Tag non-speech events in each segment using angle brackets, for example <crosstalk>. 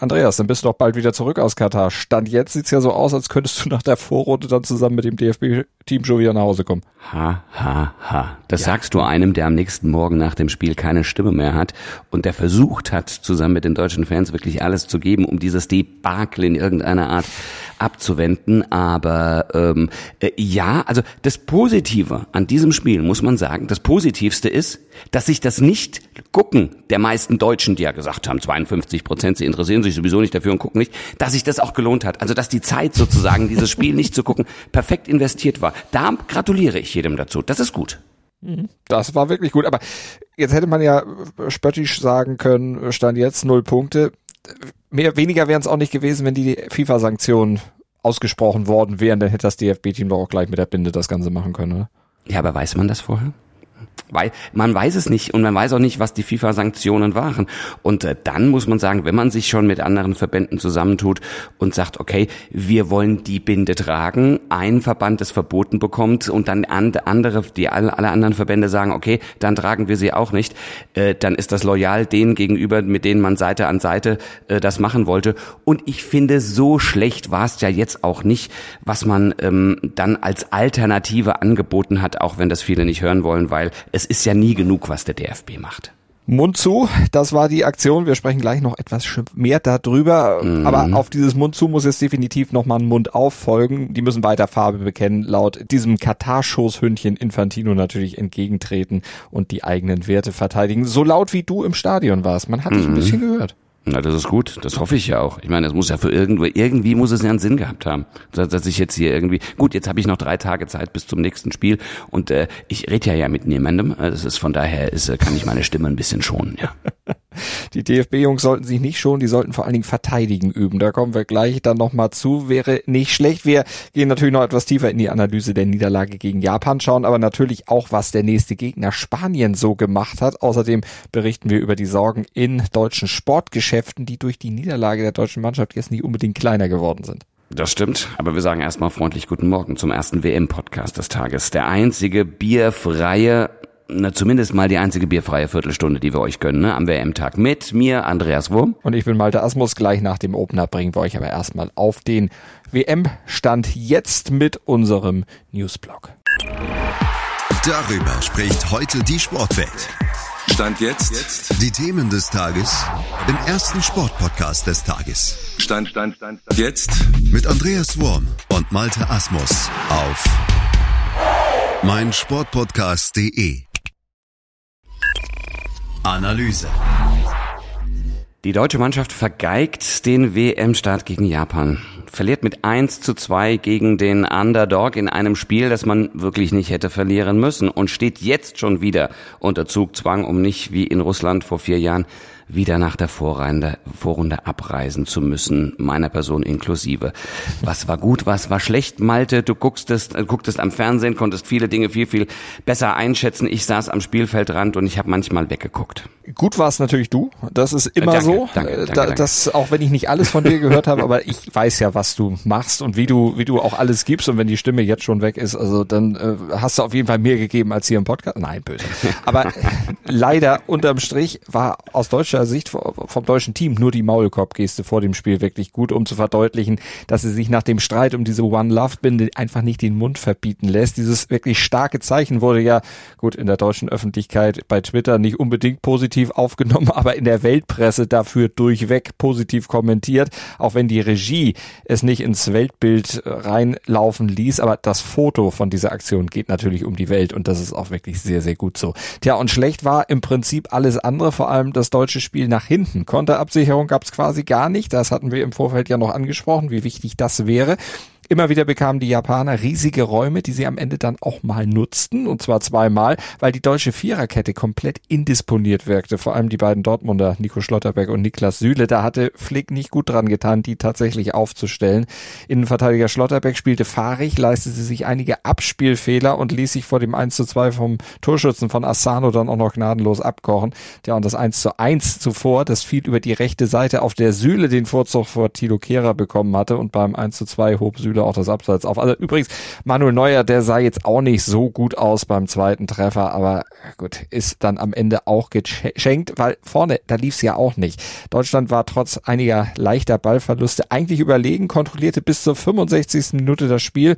Andreas, dann bist du doch bald wieder zurück aus Katar. Stand jetzt sieht's ja so aus, als könntest du nach der Vorrunde dann zusammen mit dem DFB-Team schon wieder nach Hause kommen. Ha, ha, ha. Das ja. sagst du einem, der am nächsten Morgen nach dem Spiel keine Stimme mehr hat und der versucht hat, zusammen mit den deutschen Fans wirklich alles zu geben, um dieses Debakel in irgendeiner Art abzuwenden. Aber ähm, äh, ja, also das Positive an diesem Spiel muss man sagen, das Positivste ist, dass sich das nicht gucken der meisten Deutschen, die ja gesagt haben, 52 Prozent, sie interessieren sich sowieso nicht dafür und gucken nicht, dass sich das auch gelohnt hat. Also dass die Zeit sozusagen, dieses Spiel nicht zu gucken, perfekt investiert war. Da gratuliere ich jedem dazu. Das ist gut. Das war wirklich gut. Aber jetzt hätte man ja spöttisch sagen können, stand jetzt null Punkte. Mehr, weniger wären es auch nicht gewesen, wenn die FIFA-Sanktionen ausgesprochen worden wären. Dann hätte das DFB-Team doch auch gleich mit der Binde das Ganze machen können, oder? Ja, aber weiß man das vorher? Weil man weiß es nicht und man weiß auch nicht, was die FIFA-Sanktionen waren. Und äh, dann muss man sagen, wenn man sich schon mit anderen Verbänden zusammentut und sagt, okay, wir wollen die Binde tragen, ein Verband es verboten bekommt und dann andere, die alle, alle anderen Verbände sagen, okay, dann tragen wir sie auch nicht, äh, dann ist das loyal denen gegenüber, mit denen man Seite an Seite äh, das machen wollte. Und ich finde, so schlecht war es ja jetzt auch nicht, was man ähm, dann als Alternative angeboten hat, auch wenn das viele nicht hören wollen, weil es ist ja nie genug, was der DFB macht. Mund zu, das war die Aktion. Wir sprechen gleich noch etwas mehr darüber. Mhm. Aber auf dieses Mund zu muss jetzt definitiv nochmal ein Mund auf folgen. Die müssen weiter Farbe bekennen, laut diesem Katar-Schoßhündchen Infantino natürlich entgegentreten und die eigenen Werte verteidigen. So laut wie du im Stadion warst. Man hat dich ein mhm. bisschen gehört. Na, das ist gut. Das hoffe ich ja auch. Ich meine, es muss ja für irgendwo, irgendwie muss es ja einen Sinn gehabt haben, dass, dass ich jetzt hier irgendwie, gut, jetzt habe ich noch drei Tage Zeit bis zum nächsten Spiel und äh, ich rede ja ja mit niemandem. Das ist von daher ist, kann ich meine Stimme ein bisschen schonen, ja. <laughs> Die DFB-Jungs sollten sich nicht schonen, die sollten vor allen Dingen verteidigen üben. Da kommen wir gleich dann nochmal zu. Wäre nicht schlecht. Wir gehen natürlich noch etwas tiefer in die Analyse der Niederlage gegen Japan, schauen aber natürlich auch, was der nächste Gegner Spanien so gemacht hat. Außerdem berichten wir über die Sorgen in deutschen Sportgeschäften, die durch die Niederlage der deutschen Mannschaft jetzt nicht unbedingt kleiner geworden sind. Das stimmt, aber wir sagen erstmal freundlich guten Morgen zum ersten WM-Podcast des Tages. Der einzige bierfreie na, zumindest mal die einzige bierfreie Viertelstunde, die wir euch gönnen, ne, am WM-Tag. Mit mir, Andreas Wurm. Und ich bin Malte Asmus. Gleich nach dem Opener bringen wir euch aber erstmal auf den WM-Stand jetzt mit unserem Newsblog. Darüber spricht heute die Sportwelt. Stand jetzt. jetzt. Die Themen des Tages im ersten Sportpodcast des Tages. Stand, Stand, Stand, Stand. Jetzt. Mit Andreas Wurm und Malte Asmus auf meinsportpodcast.de. Analyse. Die deutsche Mannschaft vergeigt den WM-Start gegen Japan. Verliert mit 1 zu 2 gegen den Underdog in einem Spiel, das man wirklich nicht hätte verlieren müssen und steht jetzt schon wieder unter Zugzwang, um nicht wie in Russland vor vier Jahren wieder nach der Vorrunde, Vorrunde abreisen zu müssen, meiner Person inklusive. Was war gut, was war schlecht, Malte? Du guckst es, äh, gucktest am Fernsehen, konntest viele Dinge viel, viel besser einschätzen. Ich saß am Spielfeldrand und ich habe manchmal weggeguckt. Gut war es natürlich du. Das ist immer danke, so. Danke, danke, da, das, auch wenn ich nicht alles von dir gehört habe, <laughs> aber ich weiß ja, was du machst und wie du, wie du auch alles gibst. Und wenn die Stimme jetzt schon weg ist, also dann äh, hast du auf jeden Fall mehr gegeben als hier im Podcast. Nein, böse. Aber <laughs> leider unterm Strich war aus deutscher deutscher Sicht vom deutschen Team nur die Maulkorbgeste vor dem Spiel wirklich gut, um zu verdeutlichen, dass sie sich nach dem Streit um diese One Love Binde einfach nicht den Mund verbieten lässt. Dieses wirklich starke Zeichen wurde ja gut in der deutschen Öffentlichkeit bei Twitter nicht unbedingt positiv aufgenommen, <laughs> aber in der Weltpresse dafür durchweg positiv kommentiert, auch wenn die Regie es nicht ins Weltbild reinlaufen ließ, aber das Foto von dieser Aktion geht natürlich um die Welt und das ist auch wirklich sehr, sehr gut so. Tja, und schlecht war im Prinzip alles andere, vor allem das deutsche nach hinten. Konterabsicherung gab es quasi gar nicht. Das hatten wir im Vorfeld ja noch angesprochen, wie wichtig das wäre. Immer wieder bekamen die Japaner riesige Räume, die sie am Ende dann auch mal nutzten, und zwar zweimal, weil die deutsche Viererkette komplett indisponiert wirkte. Vor allem die beiden Dortmunder, Nico Schlotterbeck und Niklas Süle, da hatte Flick nicht gut dran getan, die tatsächlich aufzustellen. Innenverteidiger Schlotterbeck spielte fahrig, leistete sich einige Abspielfehler und ließ sich vor dem 1 zu 2 vom Torschützen von Asano dann auch noch gnadenlos abkochen. Ja, und das 1 zu 1 zuvor, das fiel über die rechte Seite, auf der Süle den Vorzug vor Tilo Kehrer bekommen hatte und beim 1 zu 2 hob Süle Spieler auch das Abseits auf. Also übrigens, Manuel Neuer, der sah jetzt auch nicht so gut aus beim zweiten Treffer, aber gut, ist dann am Ende auch geschenkt, weil vorne, da lief es ja auch nicht. Deutschland war trotz einiger leichter Ballverluste eigentlich überlegen, kontrollierte bis zur 65. Minute das Spiel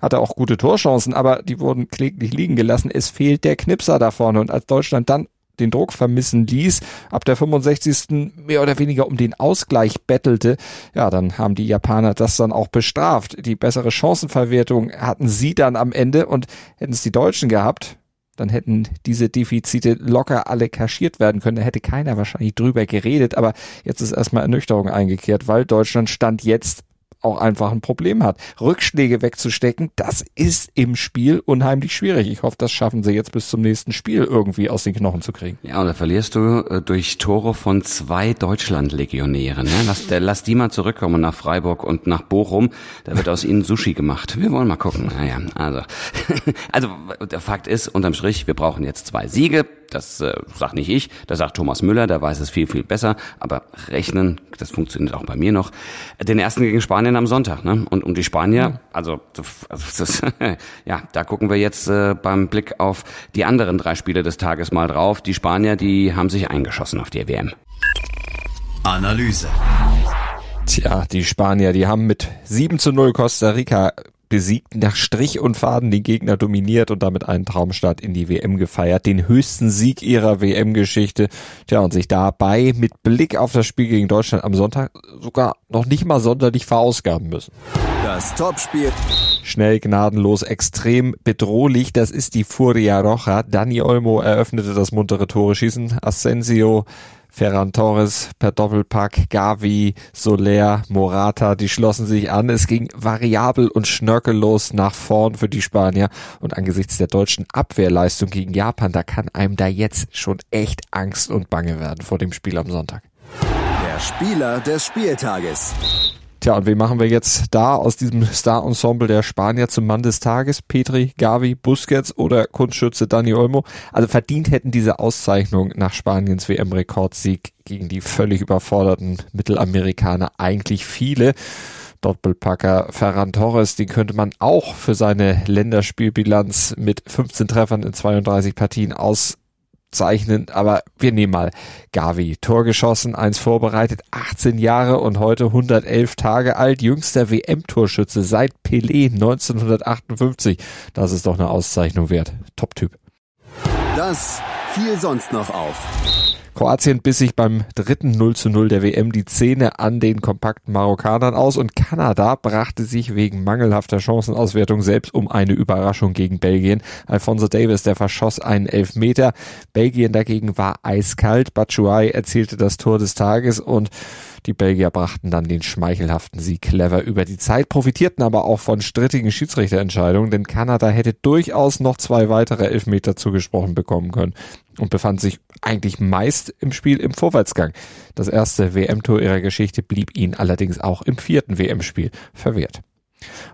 hatte auch gute Torchancen, aber die wurden kläglich liegen gelassen. Es fehlt der Knipser da vorne. Und als Deutschland dann den Druck vermissen ließ, ab der 65. mehr oder weniger um den Ausgleich bettelte, ja, dann haben die Japaner das dann auch bestraft. Die bessere Chancenverwertung hatten sie dann am Ende und hätten es die Deutschen gehabt, dann hätten diese Defizite locker alle kaschiert werden können. Da hätte keiner wahrscheinlich drüber geredet, aber jetzt ist erstmal Ernüchterung eingekehrt, weil Deutschland stand jetzt auch einfach ein Problem hat. Rückschläge wegzustecken, das ist im Spiel unheimlich schwierig. Ich hoffe, das schaffen sie jetzt bis zum nächsten Spiel irgendwie aus den Knochen zu kriegen. Ja, und da verlierst du äh, durch Tore von zwei Deutschland-Legionären. Ne? Lass, der, lass die mal zurückkommen nach Freiburg und nach Bochum. Da wird aus ihnen Sushi gemacht. Wir wollen mal gucken. Naja, also, <laughs> also der Fakt ist, unterm Strich, wir brauchen jetzt zwei Siege. Das äh, sagt nicht ich, das sagt Thomas Müller, der weiß es viel, viel besser. Aber rechnen, das funktioniert auch bei mir noch. Den ersten gegen Spanien am Sonntag. Ne? Und um die Spanier, also, also <laughs> das, ja, da gucken wir jetzt äh, beim Blick auf die anderen drei Spiele des Tages mal drauf. Die Spanier, die haben sich eingeschossen auf die WM. Analyse. Tja, die Spanier, die haben mit 7 zu 0 Costa Rica besiegt, nach Strich und Faden den Gegner dominiert und damit einen Traumstart in die WM gefeiert, den höchsten Sieg ihrer WM-Geschichte. Tja, und sich dabei mit Blick auf das Spiel gegen Deutschland am Sonntag sogar noch nicht mal sonderlich verausgaben müssen. Das Topspiel. Schnell, gnadenlos, extrem bedrohlich. Das ist die Furia Roja. Dani Olmo eröffnete das muntere Tore schießen. Asensio Ferran Torres per Doppelpack, Gavi, Soler, Morata, die schlossen sich an. Es ging variabel und schnörkellos nach vorn für die Spanier. Und angesichts der deutschen Abwehrleistung gegen Japan, da kann einem da jetzt schon echt Angst und Bange werden vor dem Spiel am Sonntag. Der Spieler des Spieltages. Tja, und wen machen wir jetzt da aus diesem Star-Ensemble der Spanier zum Mann des Tages? Petri, Gavi, Busquets oder Kunstschütze Dani Olmo? Also verdient hätten diese Auszeichnung nach Spaniens WM-Rekordsieg gegen die völlig überforderten Mittelamerikaner eigentlich viele. Doppelpacker Ferran Torres, den könnte man auch für seine Länderspielbilanz mit 15 Treffern in 32 Partien aus zeichnen, aber wir nehmen mal Gavi. Tor geschossen, eins vorbereitet, 18 Jahre und heute 111 Tage alt, jüngster WM-Torschütze seit Pelé 1958. Das ist doch eine Auszeichnung wert. Top-Typ. Das fiel sonst noch auf. Kroatien biss sich beim dritten 0 zu 0 der WM die Zähne an den kompakten Marokkanern aus und Kanada brachte sich wegen mangelhafter Chancenauswertung selbst um eine Überraschung gegen Belgien. Alfonso Davis, der verschoss einen Elfmeter. Belgien dagegen war eiskalt. Batshuayi erzielte das Tor des Tages und die Belgier brachten dann den schmeichelhaften Sieg clever über die Zeit, profitierten aber auch von strittigen Schiedsrichterentscheidungen, denn Kanada hätte durchaus noch zwei weitere Elfmeter zugesprochen bekommen können und befand sich eigentlich meist im Spiel im Vorwärtsgang. Das erste WM-Tor ihrer Geschichte blieb ihnen allerdings auch im vierten WM-Spiel verwehrt.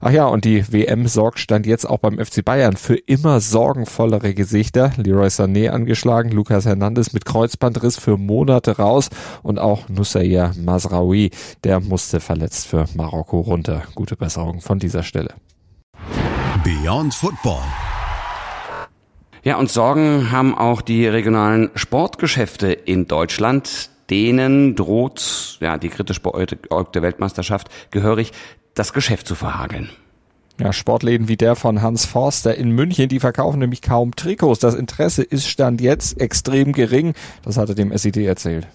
Ach ja, und die WM sorgt stand jetzt auch beim FC Bayern für immer sorgenvollere Gesichter. Leroy Sané angeschlagen, Lucas Hernandez mit Kreuzbandriss für Monate raus und auch Nussair Masraoui, der musste verletzt für Marokko runter. Gute Besserung von dieser Stelle. Beyond Football. Ja, und Sorgen haben auch die regionalen Sportgeschäfte in Deutschland. Denen droht, ja, die kritisch beäugte Weltmeisterschaft gehörig das Geschäft zu verhageln. Ja, Sportläden wie der von Hans Forster in München, die verkaufen nämlich kaum Trikots. Das Interesse ist Stand jetzt extrem gering. Das hat er dem SED erzählt.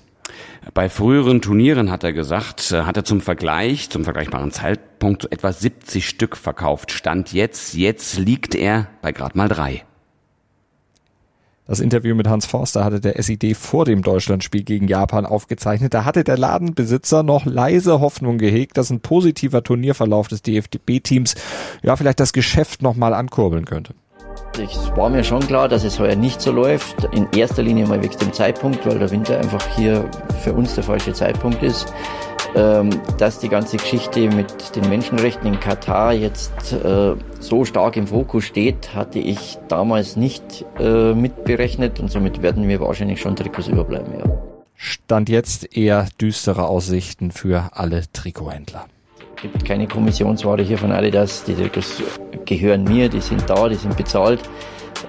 Bei früheren Turnieren hat er gesagt, äh, hat er zum Vergleich, zum vergleichbaren Zeitpunkt etwa 70 Stück verkauft. Stand jetzt, jetzt liegt er bei gerade mal drei. Das Interview mit Hans Forster hatte der SID vor dem Deutschlandspiel gegen Japan aufgezeichnet. Da hatte der Ladenbesitzer noch leise Hoffnung gehegt, dass ein positiver Turnierverlauf des DFB-Teams ja vielleicht das Geschäft nochmal ankurbeln könnte. Es war mir schon klar, dass es heuer nicht so läuft. In erster Linie mal wegen dem Zeitpunkt, weil der Winter einfach hier für uns der falsche Zeitpunkt ist. Ähm, dass die ganze Geschichte mit den Menschenrechten in Katar jetzt äh, so stark im Fokus steht, hatte ich damals nicht äh, mitberechnet und somit werden mir wahrscheinlich schon Trikots überbleiben. Ja. Stand jetzt eher düstere Aussichten für alle Trikothändler gibt keine Kommissionsware hier von Adidas. Die Trikots gehören mir, die sind da, die sind bezahlt.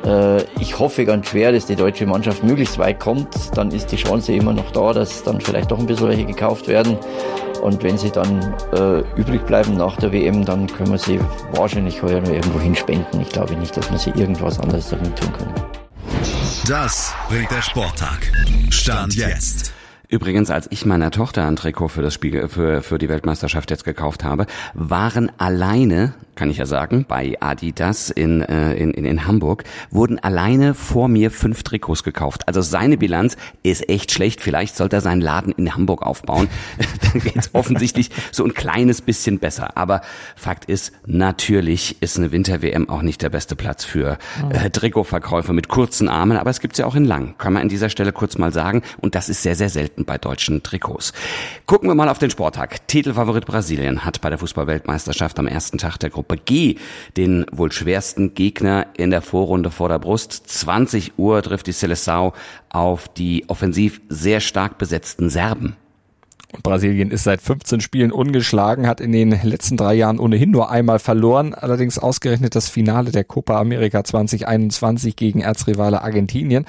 Äh, ich hoffe ganz schwer, dass die deutsche Mannschaft möglichst weit kommt. Dann ist die Chance immer noch da, dass dann vielleicht doch ein bisschen welche gekauft werden. Und wenn sie dann äh, übrig bleiben nach der WM, dann können wir sie wahrscheinlich heuer noch irgendwo hinspenden. Ich glaube nicht, dass wir sie irgendwas anderes damit tun können. Das bringt der Sporttag. Stand jetzt. Übrigens, als ich meiner Tochter ein Trikot für das Spiel, für, für die Weltmeisterschaft jetzt gekauft habe, waren alleine kann ich ja sagen, bei Adidas in, äh, in, in Hamburg, wurden alleine vor mir fünf Trikots gekauft. Also seine Bilanz ist echt schlecht. Vielleicht sollte er seinen Laden in Hamburg aufbauen. <laughs> Dann geht's offensichtlich so ein kleines bisschen besser. Aber Fakt ist, natürlich ist eine Winter-WM auch nicht der beste Platz für äh, Trikotverkäufer mit kurzen Armen. Aber es gibt's ja auch in lang. Kann man an dieser Stelle kurz mal sagen. Und das ist sehr, sehr selten bei deutschen Trikots. Gucken wir mal auf den Sporttag. Titelfavorit Brasilien hat bei der Fußballweltmeisterschaft am ersten Tag der Gruppe G den wohl schwersten Gegner in der Vorrunde vor der Brust. 20 Uhr trifft die Seleção auf die offensiv sehr stark besetzten Serben. Brasilien ist seit 15 Spielen ungeschlagen, hat in den letzten drei Jahren ohnehin nur einmal verloren, allerdings ausgerechnet das Finale der Copa America 2021 gegen Erzrivale Argentinien.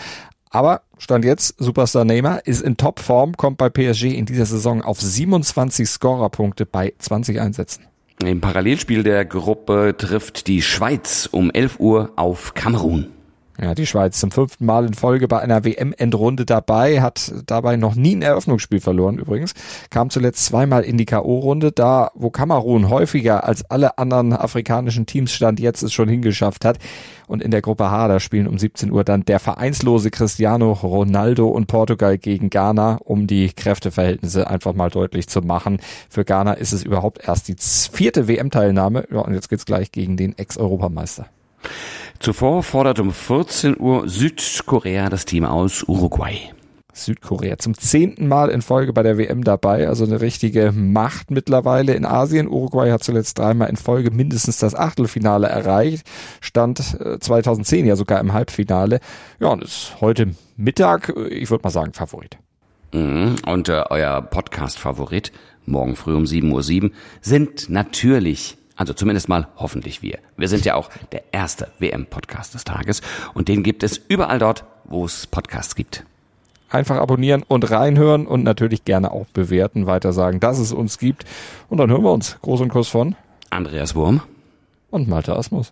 Aber Stand jetzt, Superstar Neymar ist in Topform, kommt bei PSG in dieser Saison auf 27 Scorerpunkte bei 20 Einsätzen. Im Parallelspiel der Gruppe trifft die Schweiz um 11 Uhr auf Kamerun. Ja, die Schweiz zum fünften Mal in Folge bei einer WM-Endrunde dabei, hat dabei noch nie ein Eröffnungsspiel verloren übrigens, kam zuletzt zweimal in die K.O.-Runde, da wo Kamerun häufiger als alle anderen afrikanischen Teams stand jetzt es schon hingeschafft hat. Und in der Gruppe H, da spielen um 17 Uhr dann der vereinslose Cristiano Ronaldo und Portugal gegen Ghana, um die Kräfteverhältnisse einfach mal deutlich zu machen. Für Ghana ist es überhaupt erst die vierte WM-Teilnahme. Ja, und jetzt geht's gleich gegen den Ex-Europameister. Zuvor fordert um 14 Uhr Südkorea das Team aus Uruguay. Südkorea zum zehnten Mal in Folge bei der WM dabei, also eine richtige Macht mittlerweile in Asien. Uruguay hat zuletzt dreimal in Folge mindestens das Achtelfinale erreicht, stand 2010 äh, ja sogar im Halbfinale. Ja, und ist heute Mittag, ich würde mal sagen, Favorit. Mhm. Und äh, euer Podcast-Favorit, morgen früh um 7.07 Uhr, sind natürlich also zumindest mal hoffentlich wir. Wir sind ja auch der erste WM-Podcast des Tages und den gibt es überall dort, wo es Podcasts gibt. Einfach abonnieren und reinhören und natürlich gerne auch bewerten, weiter sagen, dass es uns gibt. Und dann hören wir uns. Groß und Kuss von Andreas Wurm und Malte Asmus.